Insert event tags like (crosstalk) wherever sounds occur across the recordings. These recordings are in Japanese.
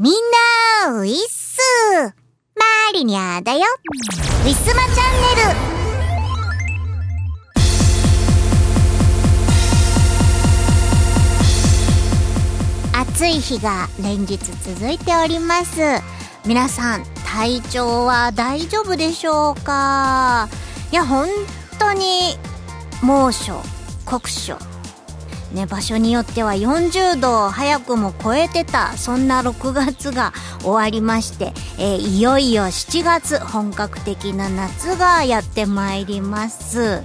みんな、ウィッスマリニャだよ。ウィスマチャンネル。暑い日が連日続いております。皆さん体調は大丈夫でしょうか？いや本当に猛暑酷暑。ね、場所によっては40度を早くも超えてたそんな6月が終わりまして、えー、いよいよ7月本格的な夏がやってまいります。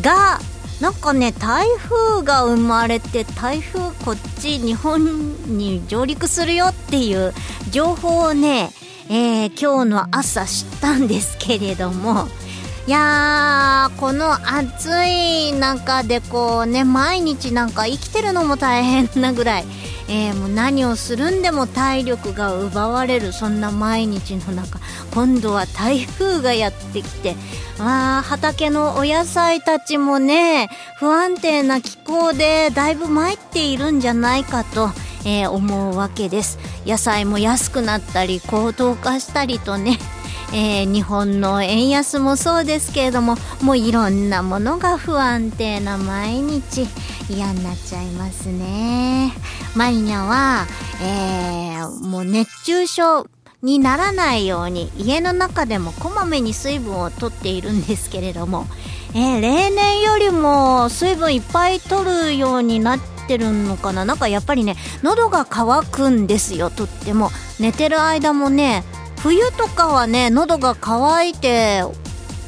がなんかね台風が生まれて台風こっち日本に上陸するよっていう情報をね、えー、今日の朝知ったんですけれどもいやーこの暑い中でこうね毎日なんか生きてるのも大変なぐらい、(laughs) えー、もう何をするんでも体力が奪われるそんな毎日の中。(laughs) 今度は台風がやってきて。あ畑のお野菜たちもね不安定な気候でだいぶ参っているんじゃないかと、えー、思うわけです。野菜も安くなったり高騰化したりとね。えー、日本の円安もそうですけれどももういろんなものが不安定な毎日嫌になっちゃいますね。マリニャは、えー、もう熱中症にならないように家の中でもこまめに水分をとっているんですけれども、えー、例年よりも水分いっぱい取るようになってるのかな？なんかやっぱりね喉が渇くんですよとっても。寝てる間もね冬とかはね喉が渇いて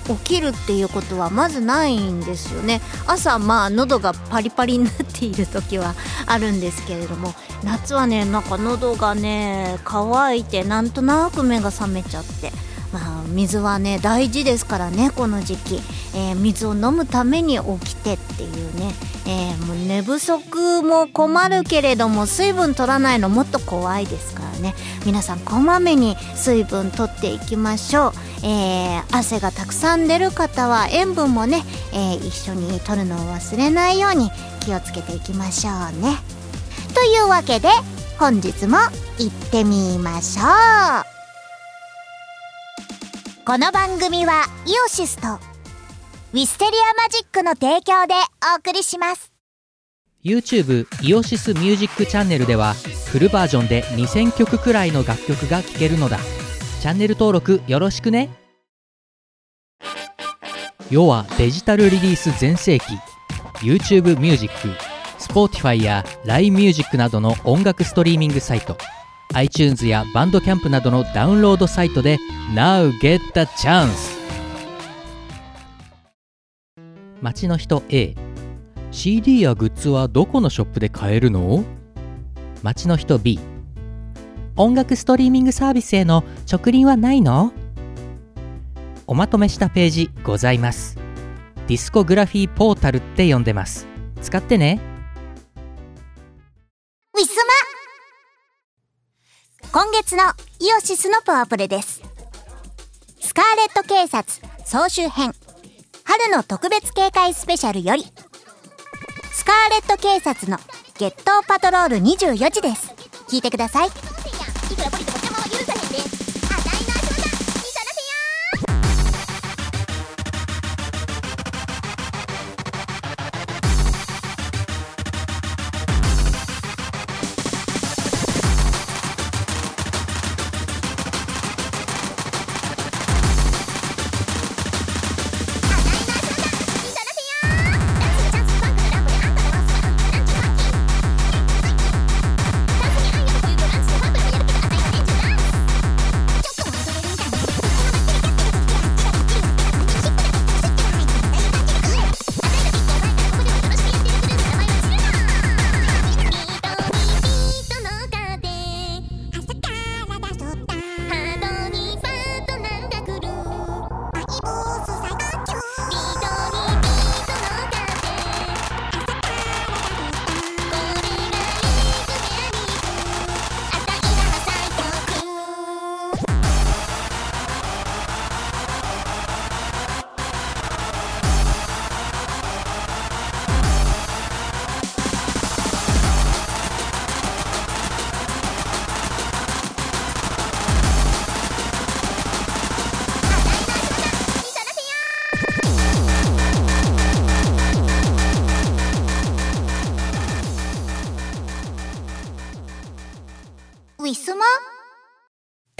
起きるっていうことはまずないんですよね。朝まあ喉がパリパリになっている時はあるんですけれども夏はねなんか喉がね乾いてなんとなく目が覚めちゃってまあ水はね大事ですからねこの時期、えー、水を飲むために起きてっていうね、えー、もう寝不足も困るけれども水分取らないのもっと怖いですからね。皆さんこまめに水分取っていきましょう、えー、汗がたくさん出る方は塩分もね、え、一緒に取るのを忘れないように気をつけていきましょうね。というわけで本日も行ってみましょう。この番組はイオシスとウィステリアマジックの提供でお送りします。YouTube イオシスミュージックチャンネルではフルバージョンで2000曲くらいの楽曲が聴けるのだ。チャンネル登録よろしくね。世はデジタルリリース全盛期。YouTube ミュージック Spotify や LINE ミュージックなどの音楽ストリーミングサイト。iTunes やバンドキャンプなどのダウンロードサイトで Now get the chance. 街の人 A CD やグッズはどこのショップで買えるの？街の人 B 音楽ストリーミングサービスへの直輪はないの？おまとめしたページございます。ディスコグラフィーポータルって呼んでます。使ってね。今月のイオシスのパワープレです。スカーレット警察総集編。春の特別警戒スペシャルより。スカーレット警察のゲットパトロール24時です。聞いてください。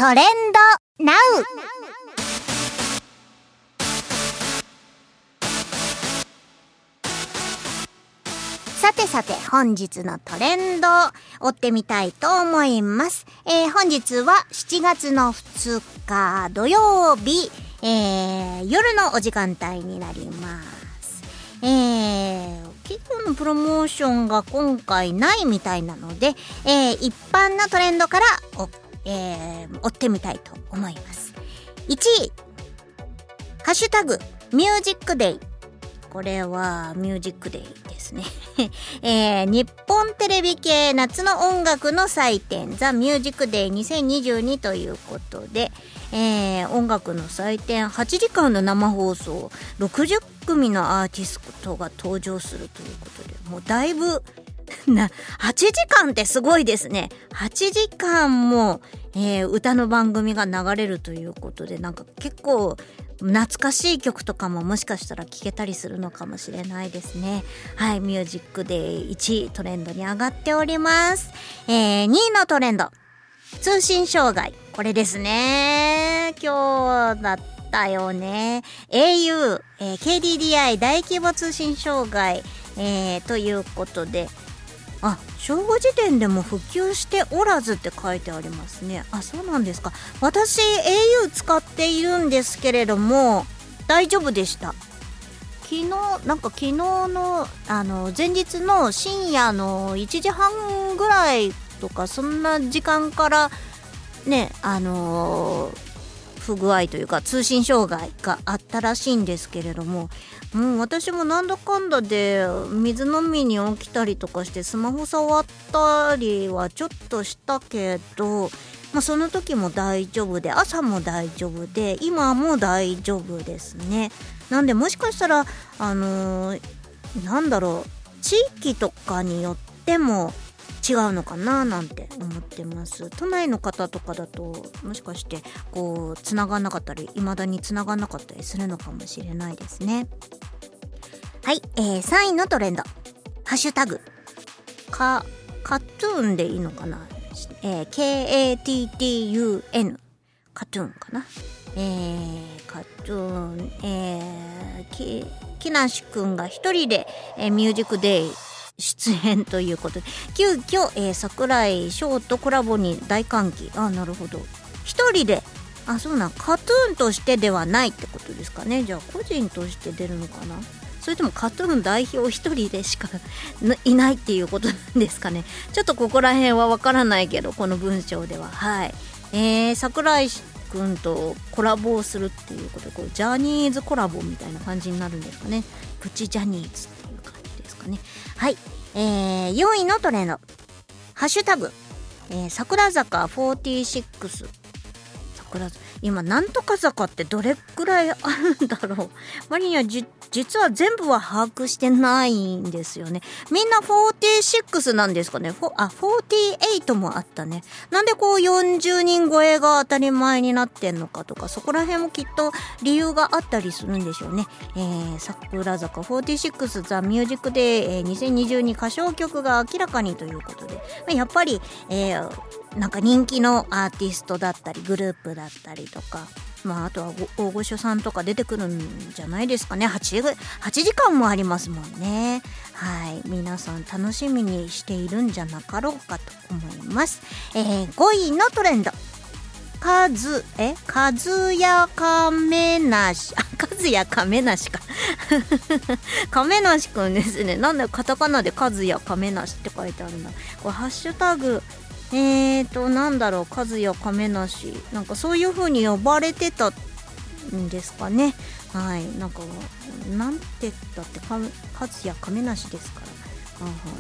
トレンドナウさてさて本日のトレンド追ってみたいと思います。えー本日は7月の2日土曜日、えー夜のお時間帯になります。えー企業のプロモーションが今回ないみたいなので、えー一般のトレンドからお、えー追ってみたいと思います。1位、ハッシュタグ、ミュージックデイ。これはミュージックデイですね。(laughs) えー日本テレビ系夏の音楽の祭典ザ・ミュージックデイ2022ということで、えー音楽の祭典8時間の生放送60組のアーティストが登場するということでもうだいぶな8時間ってすごいですね。8時間も、えー歌の番組が流れるということでなんか結構懐かしい曲とかももしかしたら聴けたりするのかもしれないですね。はいミュージックデイ1位トレンドに上がっております、えー2位のトレンド。通信障害。これですね。今日だったよね。au、えー KDDI 大規模通信障害、えーということで。あ正午時点でも復旧しておらずって書いてありますね。あそうなんですか。私 au 使っているんですけれども大丈夫でした。昨日なんか昨日のあの前日の深夜の1時半ぐらいとかそんな時間からねあの不具合というか通信障害があったらしいんですけれどももう私もなんだかんだで水飲みに起きたりとかしてスマホ触ったりはちょっとしたけど、まあ、その時も大丈夫で朝も大丈夫で今も大丈夫ですね。なんでもしかしたらあのーなんだろう地域とかによっても違うのかななんて思ってます。都内の方とかだともしかしてこう繋がんなかったり未だに繋がんなかったりするのかもしれないですね。はい、えー、3位のトレンド。ハッシュタグ。かカトゥーンでいいのかな、えー、KATTUN カトゥーンかな？えー、カトゥーンえー、き木梨くんが一人で、えーミュージックデイ出演ということで。急遽、えー、桜井翔とコラボに大歓喜。あなるほど。一人で。あそうなん。カトゥーンとしてではないってことですかね。じゃあ個人として出るのかな。それともカトゥーン代表一人でしかい (laughs) ないっていうことなんですかね。ちょっとここら辺はわからないけどこの文章では。はい。えー、桜井くんとコラボをするっていうことでこうジャニーズコラボみたいな感じになるんですかね。プチジャニーズっていう感じですかね。はい、えー、4位のトレンドハッシュタグ、えー、桜坂46桜坂。今なんとか坂ってどれくらいあるんだろう？(laughs) マリニは実は全部は把握してないんですよね。みんな46なんですかね？あ48もあったね。なんでこう40人超えが当たり前になってんのかとかそこら辺もきっと理由があったりするんでしょうね、えー、桜坂46ザ・ミュージックで、えー、2022歌唱曲が明らかにということで。まあやっぱり、えーなんか人気のアーティストだったりグループだったりとかまああとは大御所さんとか出てくるんじゃないですかね。8, 8時間もありますもんね。はい。皆さん楽しみにしているんじゃなかろうかと思います、えー、5位のトレンド。かずえ？かずやかめなしあかずやかめなしか。(laughs) 亀梨くんですね。なんでカタカナでかずやかめなしって書いてあるんだこれハッシュタグえーと、なんだろう、和也亀梨。なんかそういう風に呼ばれてたんですかね。はい。なんか、なんて言ったってか、和也亀梨ですから。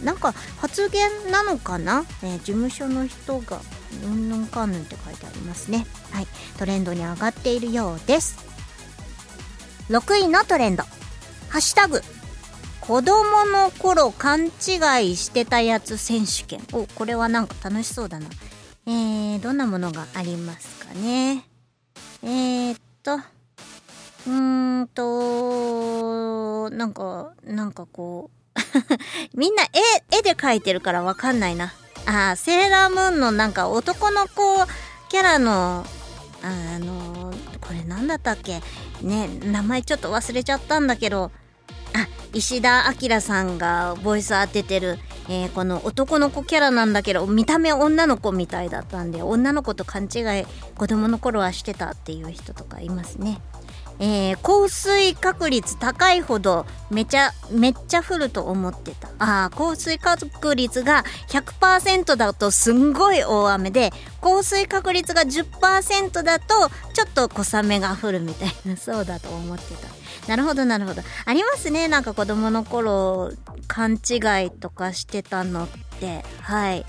なんか発言なのかな、えー、事務所の人が、うんぬんかんぬんって書いてありますね。はい。トレンドに上がっているようです。6位のトレンド。ハッシュタグ、子供の頃勘違いしてたやつ選手権。お、これはなんか楽しそうだな。えー、どんなものがありますかね。えー、っと、うーんと、なんか、なんかこう、(laughs) みんな絵、絵で描いてるからわかんないな。あーセーラームーンのなんか男の子キャラのあのこれなんだったっけね名前ちょっと忘れちゃったんだけど石田明さんがボイス当ててる、えーこの男の子キャラなんだけど見た目女の子みたいだったんで女の子と勘違い子供の頃はしてたっていう人とかいますね。えー降水確率高いほどめちゃめっちゃ降ると思ってたあ降水確率が100%だとすんごい大雨で降水確率が10%だとちょっと小雨が降るみたいなそうだと思ってたなるほどなるほど。ありますね。なんか子供の頃勘違いとかしてたのって。はい。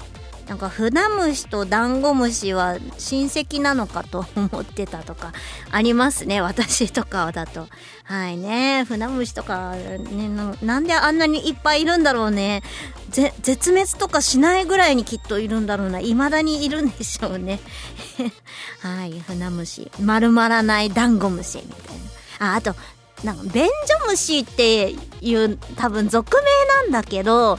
なんか船虫とダンゴムシは親戚なのかと思ってたとかありますね。私とかだと。はいね。船虫とかねなんであんなにいっぱいいるんだろうね。ぜ絶滅とかしないぐらいにきっといるんだろうな。未だにいるんでしょうね。(laughs) はい。船虫。丸まらないダンゴムシみたいな。ああとなんか便所虫っていう多分俗名なんだけど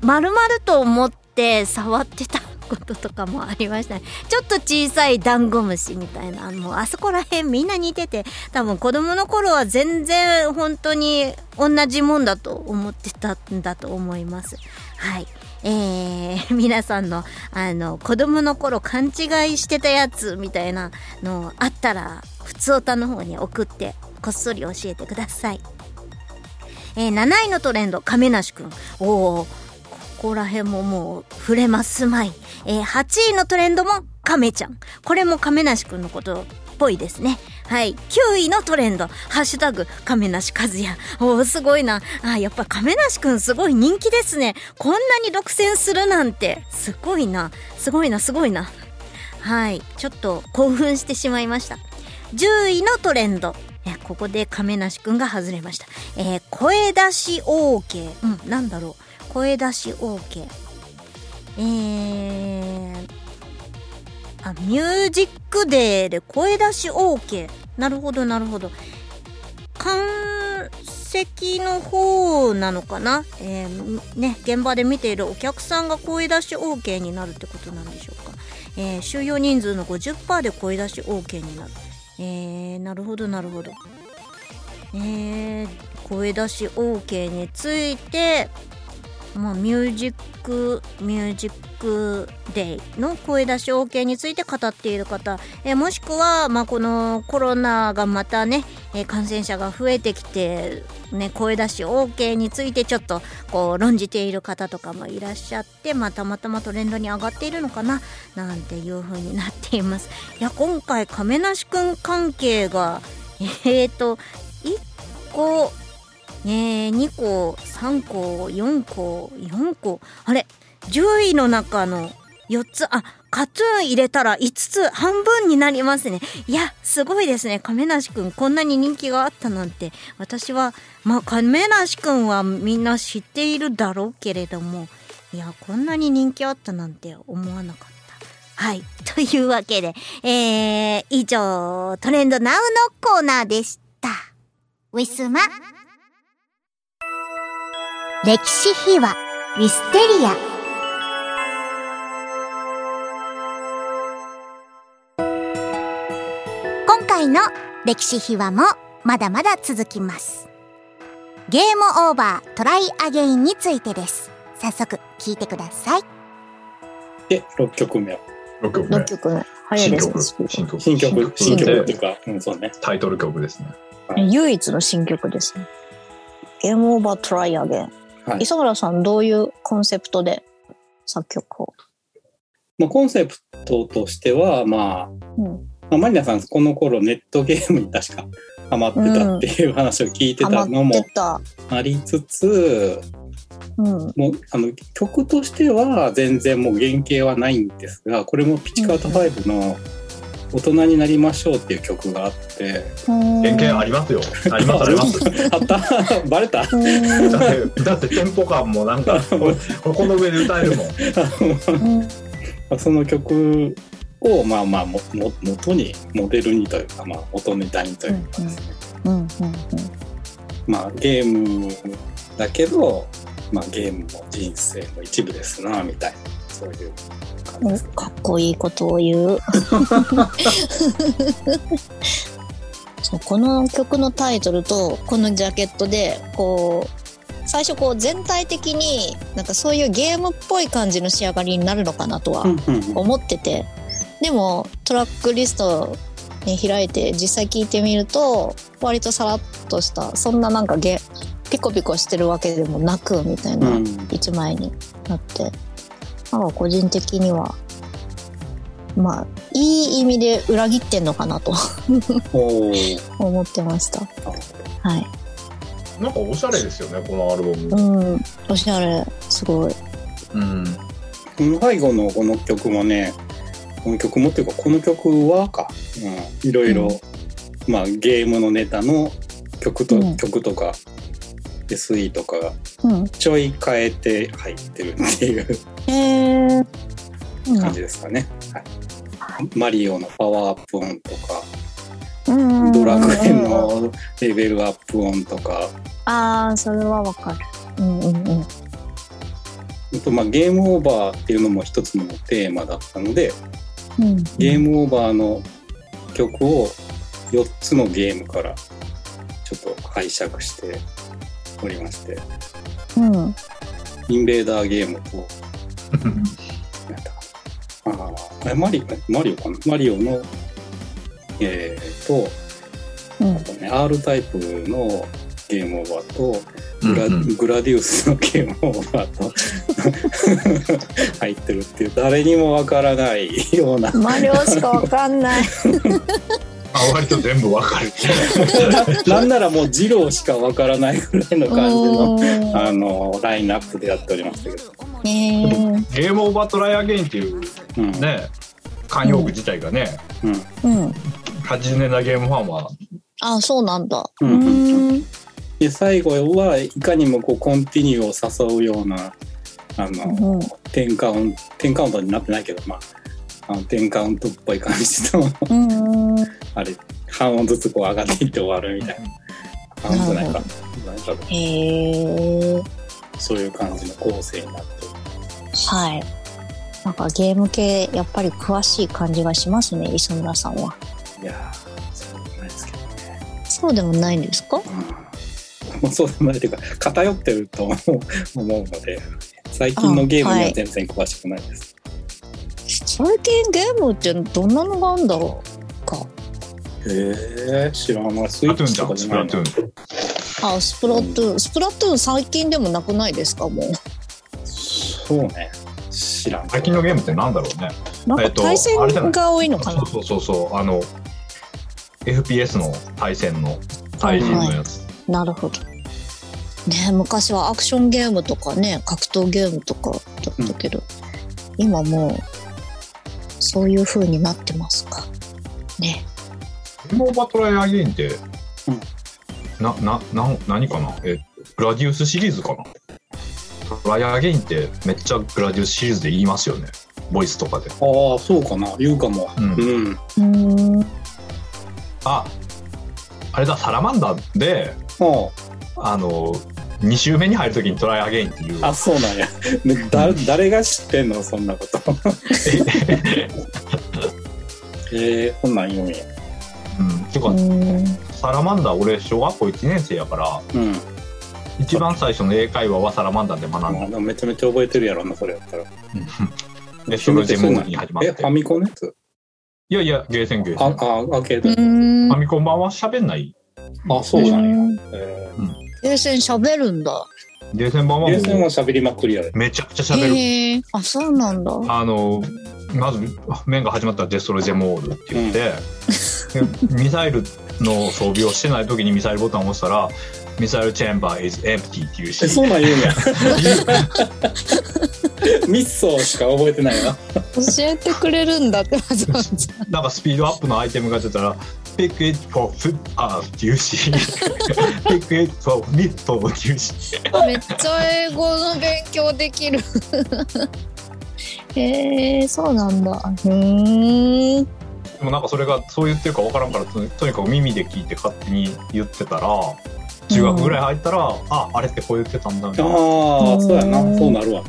丸々と思って触ってたこととかもありましたね。ちょっと小さいダンゴムシみたいなもうあそこら辺みんな似てて多分子供の頃は全然本当に同じもんだと思ってたんだと思います。はい。えー、(laughs) 皆さんのあの子供の頃勘違いしてたやつみたいなのあったら普通歌の方に送ってこっそり教えてください。えー、7位のトレンド亀梨くんおおここら辺ももう触れますまい、えー、8位のトレンドも亀ちゃん。これも亀梨くんのことっぽいですね。はい。9位のトレンド「ハッシュタグ亀梨和也」おおすごいな。あやっぱ亀梨くんすごい人気ですね。こんなに独占するなんて。すごいな。すごいなすごいな。はい。ちょっと興奮してしまいました。10位のトレンド。えここで亀梨くんが外れました。えー声出し OK。うん、なんだろう。声出し OK。えー、あ、ミュージックデーで声出し OK。なるほど、なるほど。観席の方なのかな？えーね、現場で見ているお客さんが声出し OK になるってことなんでしょうか。えー収容人数の50%で声出し OK になる。えー、なるほどなるほど。えー、声出し OK について、まあ、ミュージックミュージックデイの声出し OK について語っている方、えーもしくは、まあ、このコロナがまたね、えー感染者が増えてきて、ね、声出し OK についてちょっとこう論じている方とかもいらっしゃって、まあ、たまたまトレンドに上がっているのかななんていう風になっています。いや今回亀梨くん関係がえーと1個ねえ、2個3個4個4個。あれ10位の中の4つ。あカトゥーン入れたら5つ半分になりますね。いやすごいですね。亀梨くんこんなに人気があったなんて。私はまあ亀梨くんはみんな知っているだろうけれども。いやこんなに人気あったなんて思わなかった。はい。(laughs) というわけで、えー、以上、トレンドナウのコーナーでした。ウィスマ。歴史秘話、ウィステリア。今回の歴史秘話もまだまだ続きます。ゲームオーバートライアゲインについてです。早速聞いてください。で、6曲目を。6曲目6曲目早いですね新曲新曲、新曲っていでうか、うん、そうね。タイトル曲ですね唯一の新曲ですねゲームオーバートライアゲン、はい。磯村さんどういうコンセプトで作曲を、まあ、コンセプトとしては、まあ、うん、まあ、マリナさん、この頃ネットゲームに確かハマってたっていう話を聞いてたのもありつつ、うん、もうあの曲としては全然もう原型はないんですが、これもピチカート5の大人になりましょうっていう曲があって、原型ありますよ。ありますあります。(laughs) あった？(laughs) バレた？だってだってテンポ感もなんか (laughs) こここの上で歌えるもん。その曲をまあまあもも元にモデルにというかまあ元ネタにというかですね、まあゲームだけど、まあ、ゲームも人生の一部ですなみたいそういうかっこいいことを言う。そうこの曲のタイトルとこのジャケットでこう最初こう全体的になんかそういうゲームっぽい感じの仕上がりになるのかなとは思ってて。でもトラックリストに開いて実際聴いてみると割とさらっとしたそんななんかゲピコピコしてるわけでもなくみたいなうん。一枚になってなんか個人的にはまあいい意味で裏切ってんのかなと (laughs) 思ってました。はい。なんかおしゃれですよねこのアルバムうん。おしゃれ。すごい。うん最後のこの曲もねこの曲もっていうかこの曲はか、うん、いろいろ、まあゲームのネタの曲と、うん曲とか SE とかがうん。ちょい変えて入ってるっていう。うん感じですかね、はい、マリオのパワーアップ音とかうんドラクエのレベルアップ音とかああ、それはわかる。うんうんうん。あとまあゲームオーバーっていうのも一つのテーマだったのでうん、ゲームオーバーの曲を4つのゲームからちょっと拝借しておりまして。うん。インベーダーゲームとなんだあーあマリオマリオかな？マリオのえー、とうん。あとね R タイプのゲームオーバーとグラ,、うんうん。グラディウスのゲームオーバーと (laughs) 入ってるっていう誰にもわからないような。マリオしかわかんない。あ割と全部わかる (laughs) なんならもう二郎しかわからないぐらいの感じのうんあのラインナップでやっておりましたけど。ゲームオーバートライアゲインっていううんね慣用句自体がね、うんうん。80年代ゲームファンはあ、そうなんだ。ううんん。うんで最後はいかにもこうコンティニューを誘うようなあの、10カウント10カウントになってないけどまああの10カウントっぽい感じのうん。あれ半音ずつこう上がっていって終わるみたいな。半音じゃないか。なるなんかへえ。そういう感じの構成になってはい。なんかゲーム系やっぱり詳しい感じがしますね、磯村さんは。いやーそうでもないですけどね、そうでもないんですか？うん、もうそうでもないというか偏ってると思う思うので最近のゲームには全然詳しくないです、最近ゲームってどんなのがあるんだろう？え知らないスイスプラトゥーンッチとじゃんスかじゃないの？プラトゥーンあ、スプラトゥーン。スプラトゥーン最近でもなくないですかもう。そうね。知らん。最近のゲームってなんだろうね。なんか対戦が多いのかな？そうそうそうそう。あの FPS の対戦の対人のやつ、なるほど。ね昔はアクションゲームとかね格闘ゲームとかだったけど、今もうそういう風になってますか。ねゲームオーバートライアゲインって、うん。ななな何かな？えグラディウスシリーズかな？トライアゲインってめっちゃグラディウスシリーズで言いますよね。ボイスとかで。ああそうかな。言うかも。うん。うん。ああれだサラマンダーでああの2周目に入るときにトライアゲインっていう。あそうなんや。ねだ誰が知ってんの？そんなこと。(laughs) えー、こんなん言うんやうん、てかサラマンダー俺小学校1年生やからうん。一番最初の英会話はサラマンダーで学んだ。まあめちゃめちゃ覚えてるやろなそれやったら。でそれでジェムに始まって。えファミコンのやつ？いやいやゲーセンゲーセあンあアーケードうファミコン版は喋んない。あそうなんや、ゲーセン喋るんだ。ゲーセン版ー、はゲーセンは喋りまくりやで。めちゃくちゃ喋る。へえあそうなんだ。あのまず面が始まったらデストロイゼモールって言って、でミサイルの装備をしてない時にミサイルボタンを押したらミサイルチェンバー is empty っていうしえそうなん言うんや。(laughs) ミッソーしか覚えてないな。教えてくれるんだってわざわざなんかスピードアップのアイテムが出たら pick it for foot up って言うし pick it for mid って言うしめっちゃ英語の勉強できる。へえそうなんだ。うーんでもなんかそれがそう言ってるか分からんからととにかく耳で聞いて勝手に言ってたら中学ぐらい入ったら、ああれってこう言ってたんだみたいな。ああそうやな。うん。そうなるわな。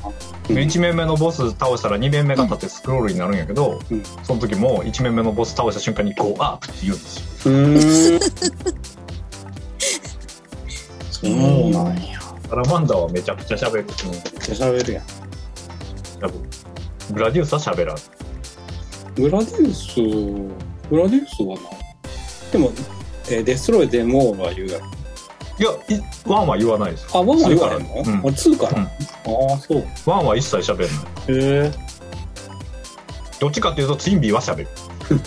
うん。で1面目のボス倒したら2面目が立ってスクロールになるんやけど、うん。その時も1面目のボス倒した瞬間に「ゴーアップ」って言うんですよ。うーん。そうなんや。サラマンダーはめちゃくちゃ喋る。めっちゃ喋るやん。多分グラディウスは喋らん。グラディウスグラディウスはなでも、えーデストロイデモールは言うやろ。いや、いワンは言わないです。あワンは言わへんの、うん。あ2から、うん。ああそうワンは一切喋んない。へえどっちかっていうとツインビーは喋る。(laughs)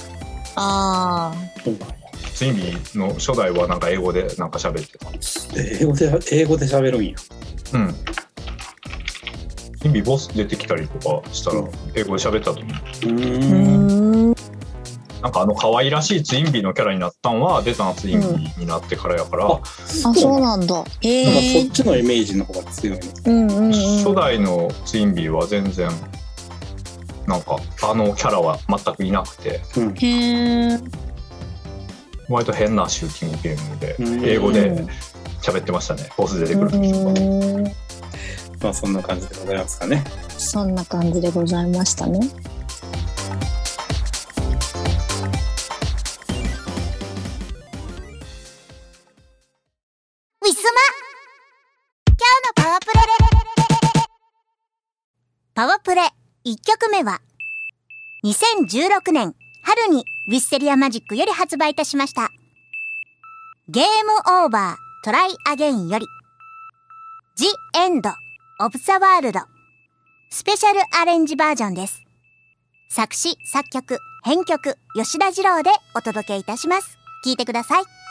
あそうなんや。ツインビーの初代はなんか英語でなんか喋ってた。英語で英語で喋るんや。うん。ツインビーボス出てきたりとかしたら英語で喋ったと思う。なんかあの可愛らしいツインビーのキャラになったんは出たのツインビーになってからやから、ああ、そうなんだ。へなんかそえっ。ちのイメージの方が強いね。うん。うんうん。初代のツインビーは全然なんかあのキャラは全くいなくてうんへえ。割と変なシューティングゲームでうん英語で喋ってましたね。ボス出てくる時とかうんまあそんな感じでございますかね。そんな感じでございましたね。ウィスマ。今日のパワープレ。パワープレ。1曲目は2016年春にウィステリアマジックより発売いたしました。ゲームオーバートライアゲインよりオブザワールド。スペシャルアレンジバージョンです。作詞作曲編曲吉田二郎でお届けいたします。聴いてください。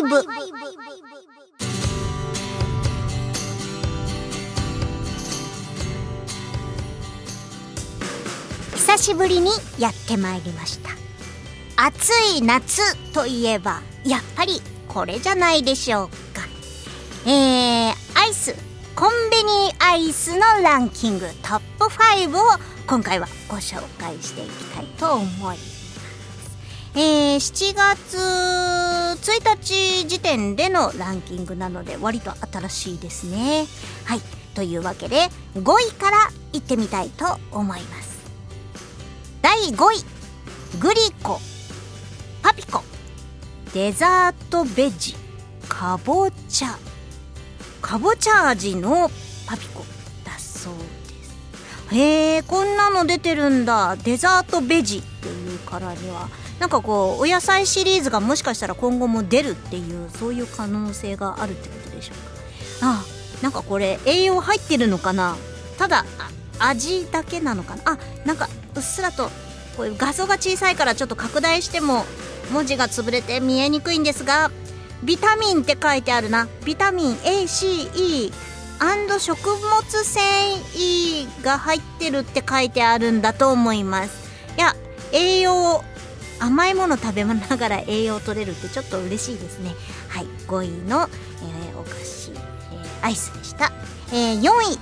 5久しぶりにやってまいりました。暑い夏といえばやっぱりこれじゃないでしょうか。えー、アイスコンビニアイスのランキングトップ5を今回はご紹介していきたいと思います。えー、7月1日時点でのランキングなので割と新しいですね。はい。というわけで5位からいってみたいと思います。第5位、グリコ、パピコ、デザートベジ、かぼちゃ。かぼちゃ味のパピコだそうですへえこんなの出てるんだデザートベジっていうからにはなんかこうお野菜シリーズがもしかしたら今後も出るっていうそういう可能性があるってことでしょうか。あなんかこれ栄養入ってるのかな。ただ味だけなのかな。あなんかうっすらとこういう画像が小さいからちょっと拡大しても文字が潰れて見えにくいんですがビタミンって書いてあるな。ビタミン ACE 食物繊維が入ってるって書いてあるんだと思います。いや栄養甘いもの食べながら栄養取れるってちょっと嬉しいですね。はい5位の、えーお菓子、えーアイスでした、えー4位。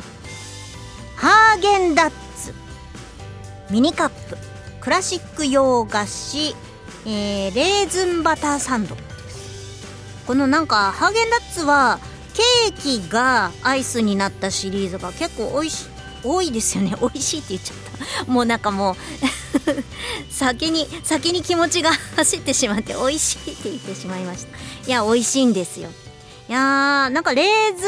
ハーゲンダッツ。ミニカップ。クラシック洋菓子、えーレーズンバターサンド。このなんかハーゲンダッツはケーキがアイスになったシリーズが結構おいし多いですよね。(laughs) 美味しいって言っちゃった。もうなんかもう (laughs) 先に先に気持ちが走ってしまって美味しいって言ってしまいました。いや美味しいんですよ。いやーなんかレーズ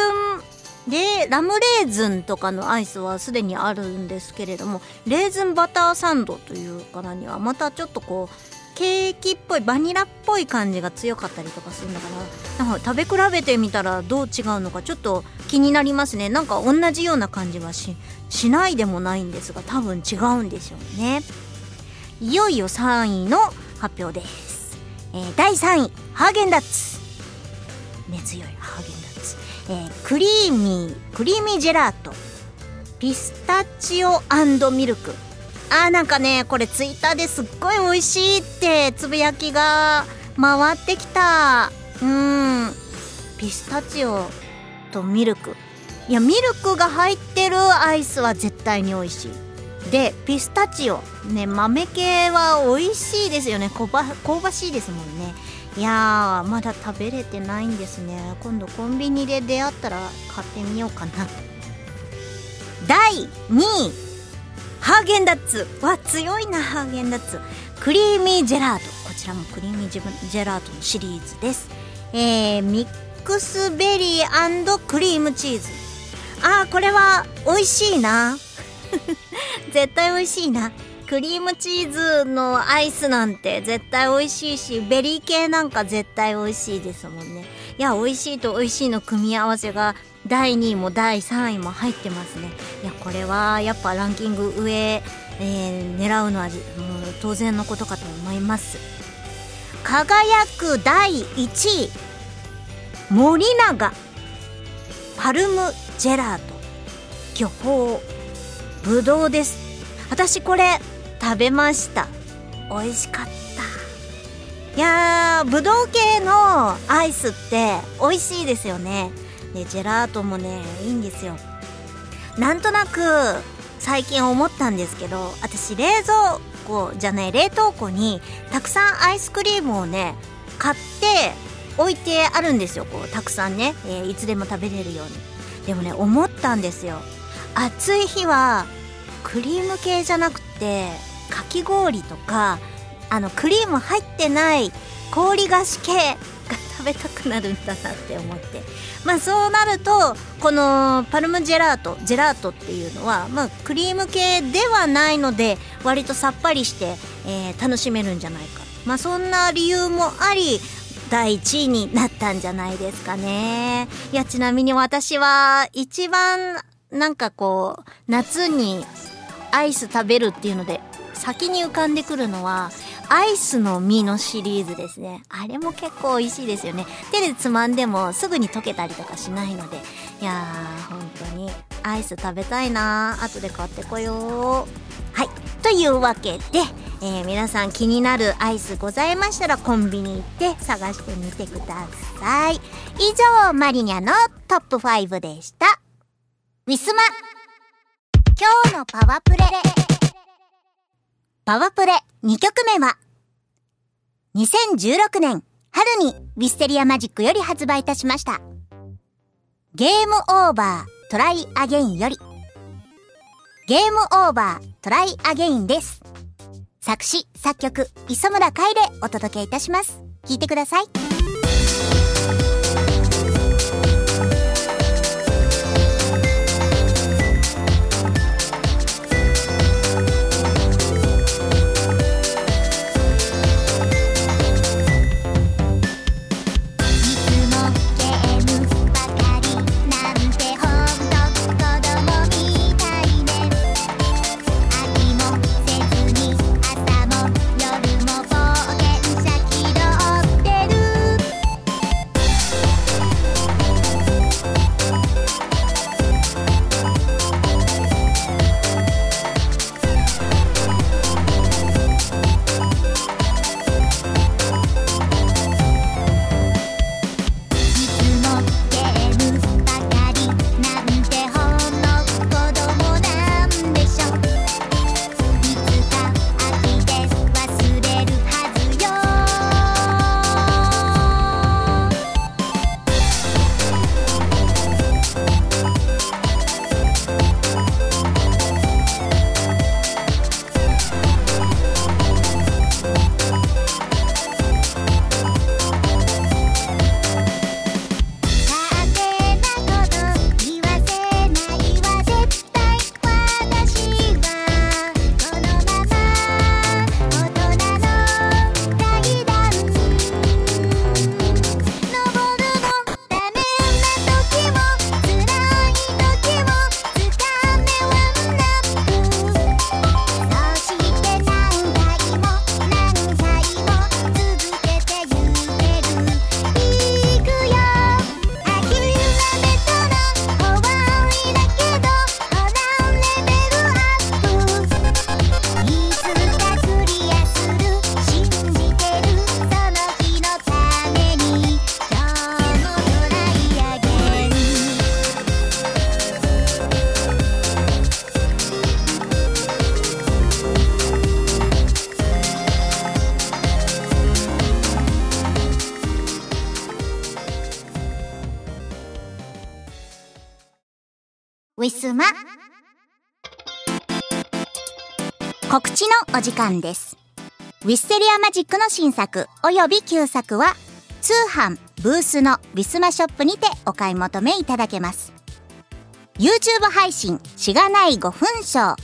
ンでラムレーズンとかのアイスはすでにあるんですけれどもレーズンバターサンドというからにはまたちょっとこうケーキっぽいバニラっぽい感じが強かったりとかするんだからなんか食べ比べてみたらどう違うのかちょっと気になりますね。なんか同じような感じはししないでもないんですが多分違うんでしょうね。いよいよ3位の発表です、えー第3位ハーゲンダッツ。根強いハーゲンダッツ、えークリーミークリーミージェラート。ピスタチオミルク。あーなんかねこれツイッターですっごい美味しいってつぶやきが回ってきた。うん。ピスタチオとミルク。いやミルクが入ってるアイスは絶対に美味しい。でピスタチオ。ね豆系は美味しいですよね。香ば香ばしいですもんね。いやーまだ食べれてないんですね。今度コンビニで出会ったら買ってみようかな。第2位。ハーゲンダッツ。わ強いなハーゲンダッツ。クリーミージェラート。こちらもクリーミージェジェラートのシリーズです。えー、ミックスベリークリームチーズ。あーこれは美味しいな。絶対美味しいな。クリームチーズのアイスなんて絶対美味しいしベリー系なんか絶対美味しいですもんね。いや美味しいと美味しいの組み合わせが第2位も第3位も入ってますね。いやこれはやっぱランキング上、えー狙うのはもう当然のことかと思います。輝く第1位森永パルムジェラート。巨峰ぶどうです。私これ食べました。美味しかった。いやーぶどう系のアイスって美味しいですよね。でジェラートもねいいんですよ。なんとなく最近思ったんですけど私冷蔵庫じゃない冷凍庫にたくさんアイスクリームをね買って置いてあるんですよ。こうたくさんね、えーいつでも食べれるように。でもね思ったんですよ。暑い日はクリーム系じゃなくてかき氷とかあのクリーム入ってない氷菓子系が食べたくなるんだなって思って。まあそうなるとこのパルムジェラートジェラートっていうのはまあクリーム系ではないので割とさっぱりして、えー楽しめるんじゃないか。まあそんな理由もあり第1位になったんじゃないですかね。いやちなみに私は一番なんかこう夏にアイス食べるっていうので先に浮かんでくるのはアイスの実のシリーズですね。あれも結構美味しいですよね。手でつまんでもすぐに溶けたりとかしないので。いやー本当にアイス食べたいなー。後で買ってこよう。はい。というわけで、えー皆さん気になるアイスございましたらコンビニ行って探してみてください。以上マリニャのトップ5でした。ウィスマ。今日のパワプレ。パワプレ。2曲目は。2016年春にウィステリアマジックより発売いたしました。ゲームオーバートライアゲインより。ゲームオーバートライアゲインです。作詞作曲磯村海でお届けいたします。聴いてください。ウィスマ告知のお時間です。ウィステリアマジックの新作および旧作は通販ブースのウィスマショップにてお買い求めいただけます。YouTube 配信しがない5分ショー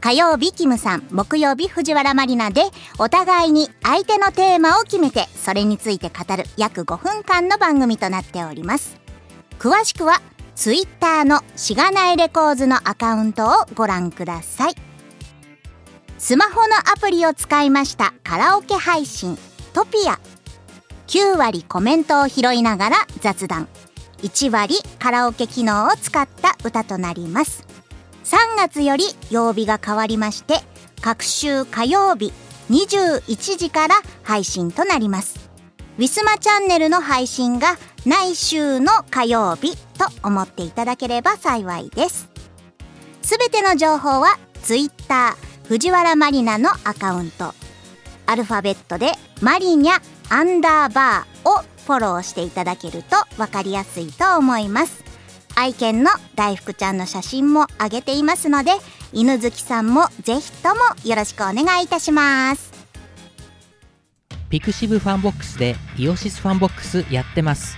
火曜日キムさん木曜日藤原まりなでお互いに相手のテーマを決めてそれについて語る約5分間の番組となっております。詳しくは Twitter のしがないレコーズのアカウントをご覧ください。スマホのアプリを使いましたカラオケ配信トピア。9割コメントを拾いながら雑談。1割カラオケ機能を使った歌となります。3月より曜日が変わりまして各週火曜日21時から配信となります。ウィスマチャンネルの配信が来週の火曜日と思っていただければ幸いです。すべての情報は Twitter 藤原マリナのアカウント。アルファベットでマリニャアンダーバーをフォローしていただけると分かりやすいと思います。愛犬の大福ちゃんの写真も上げていますので犬好きさんもぜひともよろしくお願いいたします。ピクシブファンボックスでイオシスファンボックスやってます。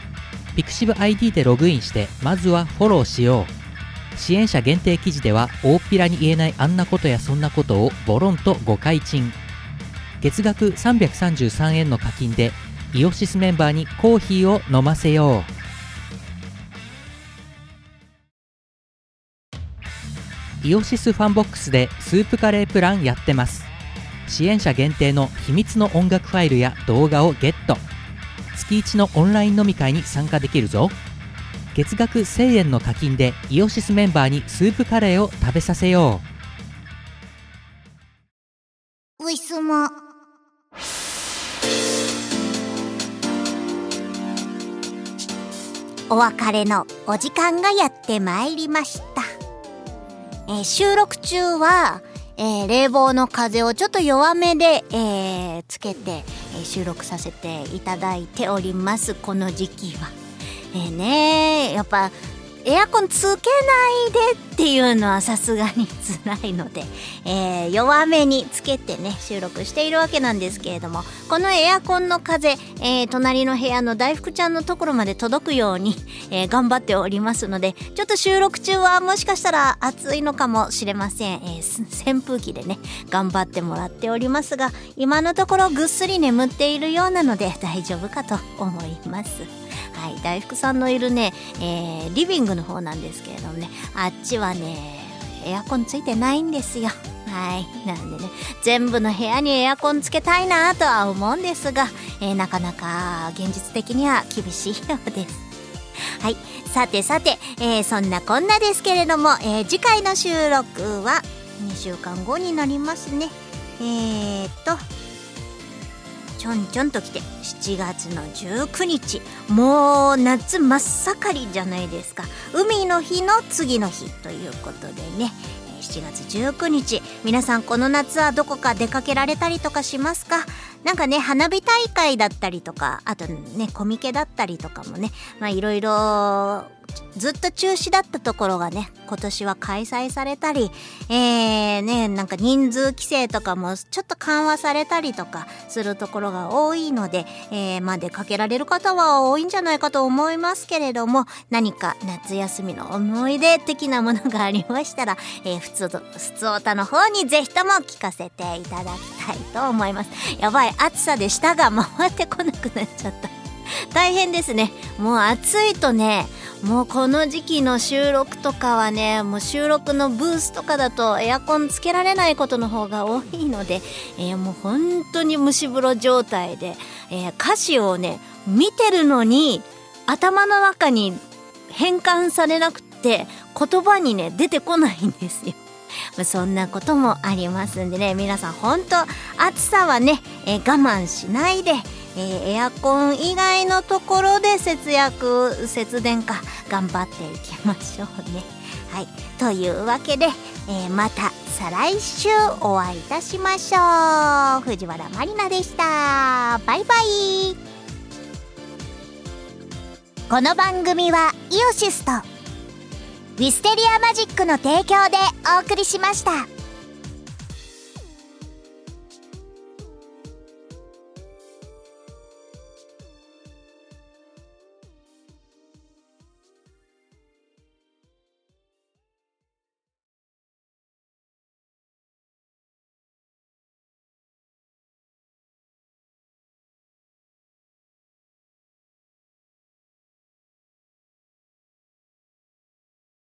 pixiv ID でログインしてまずはフォローしよう。支援者限定記事では大っぴらに言えないあんなことやそんなことをボロンとご開陳月額333円の課金で IOSYSメンバーにコーヒーを飲ませよう。 IOSYS FANBOX でスープカレープランやってます。支援者限定の秘密の音楽ファイルや動画をゲット。月1のオンライン飲み会に参加できるぞ。月額1000円の課金でイオシスメンバーにスープカレーを食べさせよう。ウィスマお別れのお時間がやってまいりました、えー収録中は、えー冷房の風をちょっと弱めで、えーつけて、え収録させていただいておりますこの時期は。えーねやっぱエアコンつけないでっていうのはさすがに辛いので、(laughs) えー弱めにつけてね収録しているわけなんですけれどもこのエアコンの風、えー隣の部屋の大福ちゃんのところまで届くように、(laughs) えー頑張っておりますのでちょっと収録中はもしかしたら暑いのかもしれません、え扇風機でね頑張ってもらっておりますが今のところぐっすり眠っているようなので大丈夫かと思います。はい、大福さんのいるね、えーリビングの方なんですけれどもね、あっちはね、エアコンついてないんですよ。はい。なんでね、全部の部屋にエアコンつけたいなとは思うんですが、えーなかなか現実的には厳しいようです。(laughs) はい。さてさて、えーそんなこんなですけれども、えー次回の収録は2週間後になりますね。えー、っと、ちょんちょんと来て7月の19日もう夏真っ盛りじゃないですか。海の日の次の日ということでね。7月19日皆さんこの夏はどこか出かけられたりとかしますか？なんかね花火大会だったりとかあとねコミケだったりとかもねまあいろいろずっと中止だったところがね今年は開催されたりえー、ねなんか人数規制とかもちょっと緩和されたりとかするところが多いので、えーまあ出かけられる方は多いんじゃないかと思いますけれども何か夏休みの思い出的なものがありましたら、(laughs) えー、ふつおふつおたの方にぜひとも聞かせていただきたいと思います。やばい暑さで舌が回ってこなくなっちゃった。大変ですね。もう暑いとねもうこの時期の収録とかはねもう収録のブースとかだとエアコンつけられないことの方が多いので、えーもう本当に蒸し風呂状態で、えー歌詞をね見てるのに頭の中に変換されなくて言葉にね出てこないんですよ。そんなこともありますんでね皆さん本当暑さはね、えー我慢しないで、えエアコン以外のところで節約節電か頑張っていきましょうね。(laughs) はいというわけで、えまた再来週お会いいたしましょう藤原まりなでしたバイバイこの番組はイオシスとウィステリアマジックの提供でお送りしました。